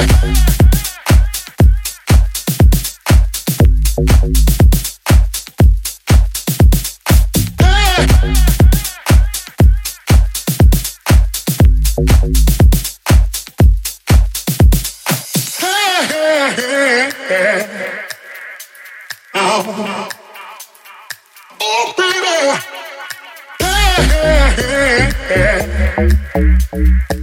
Oh, baby. Hey, hey, hey, hey.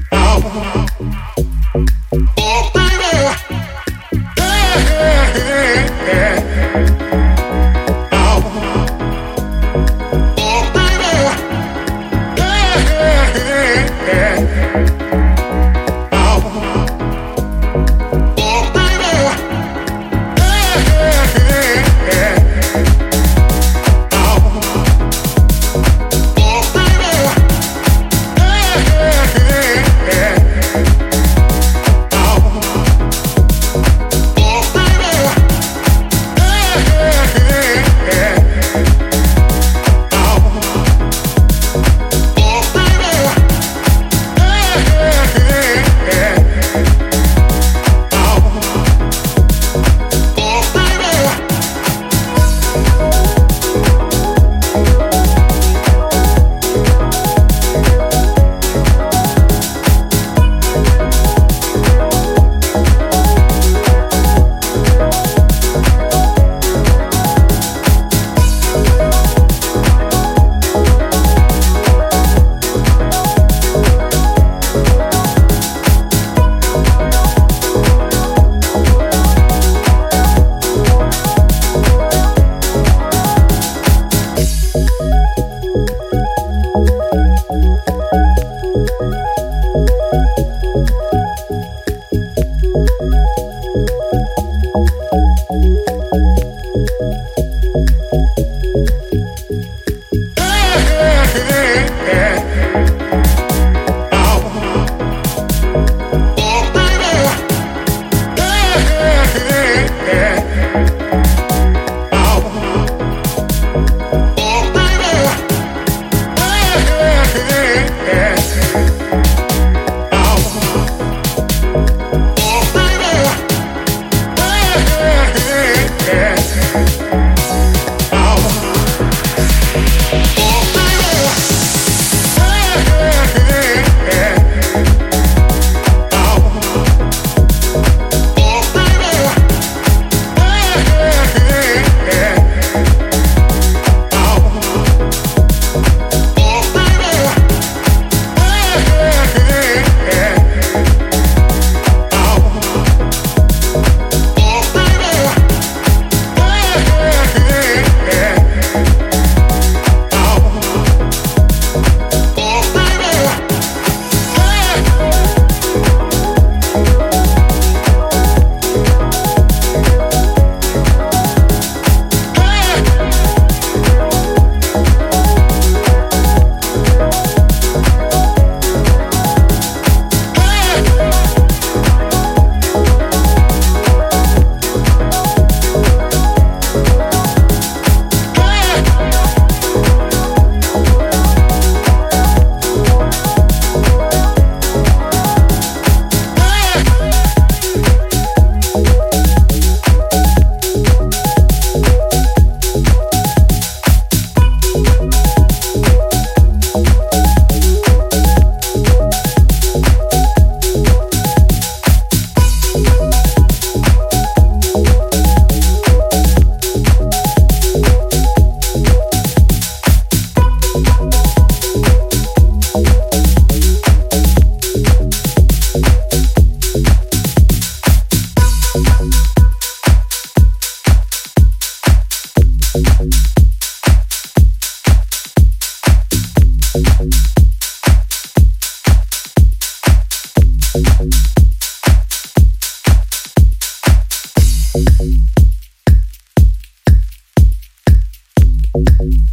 thank you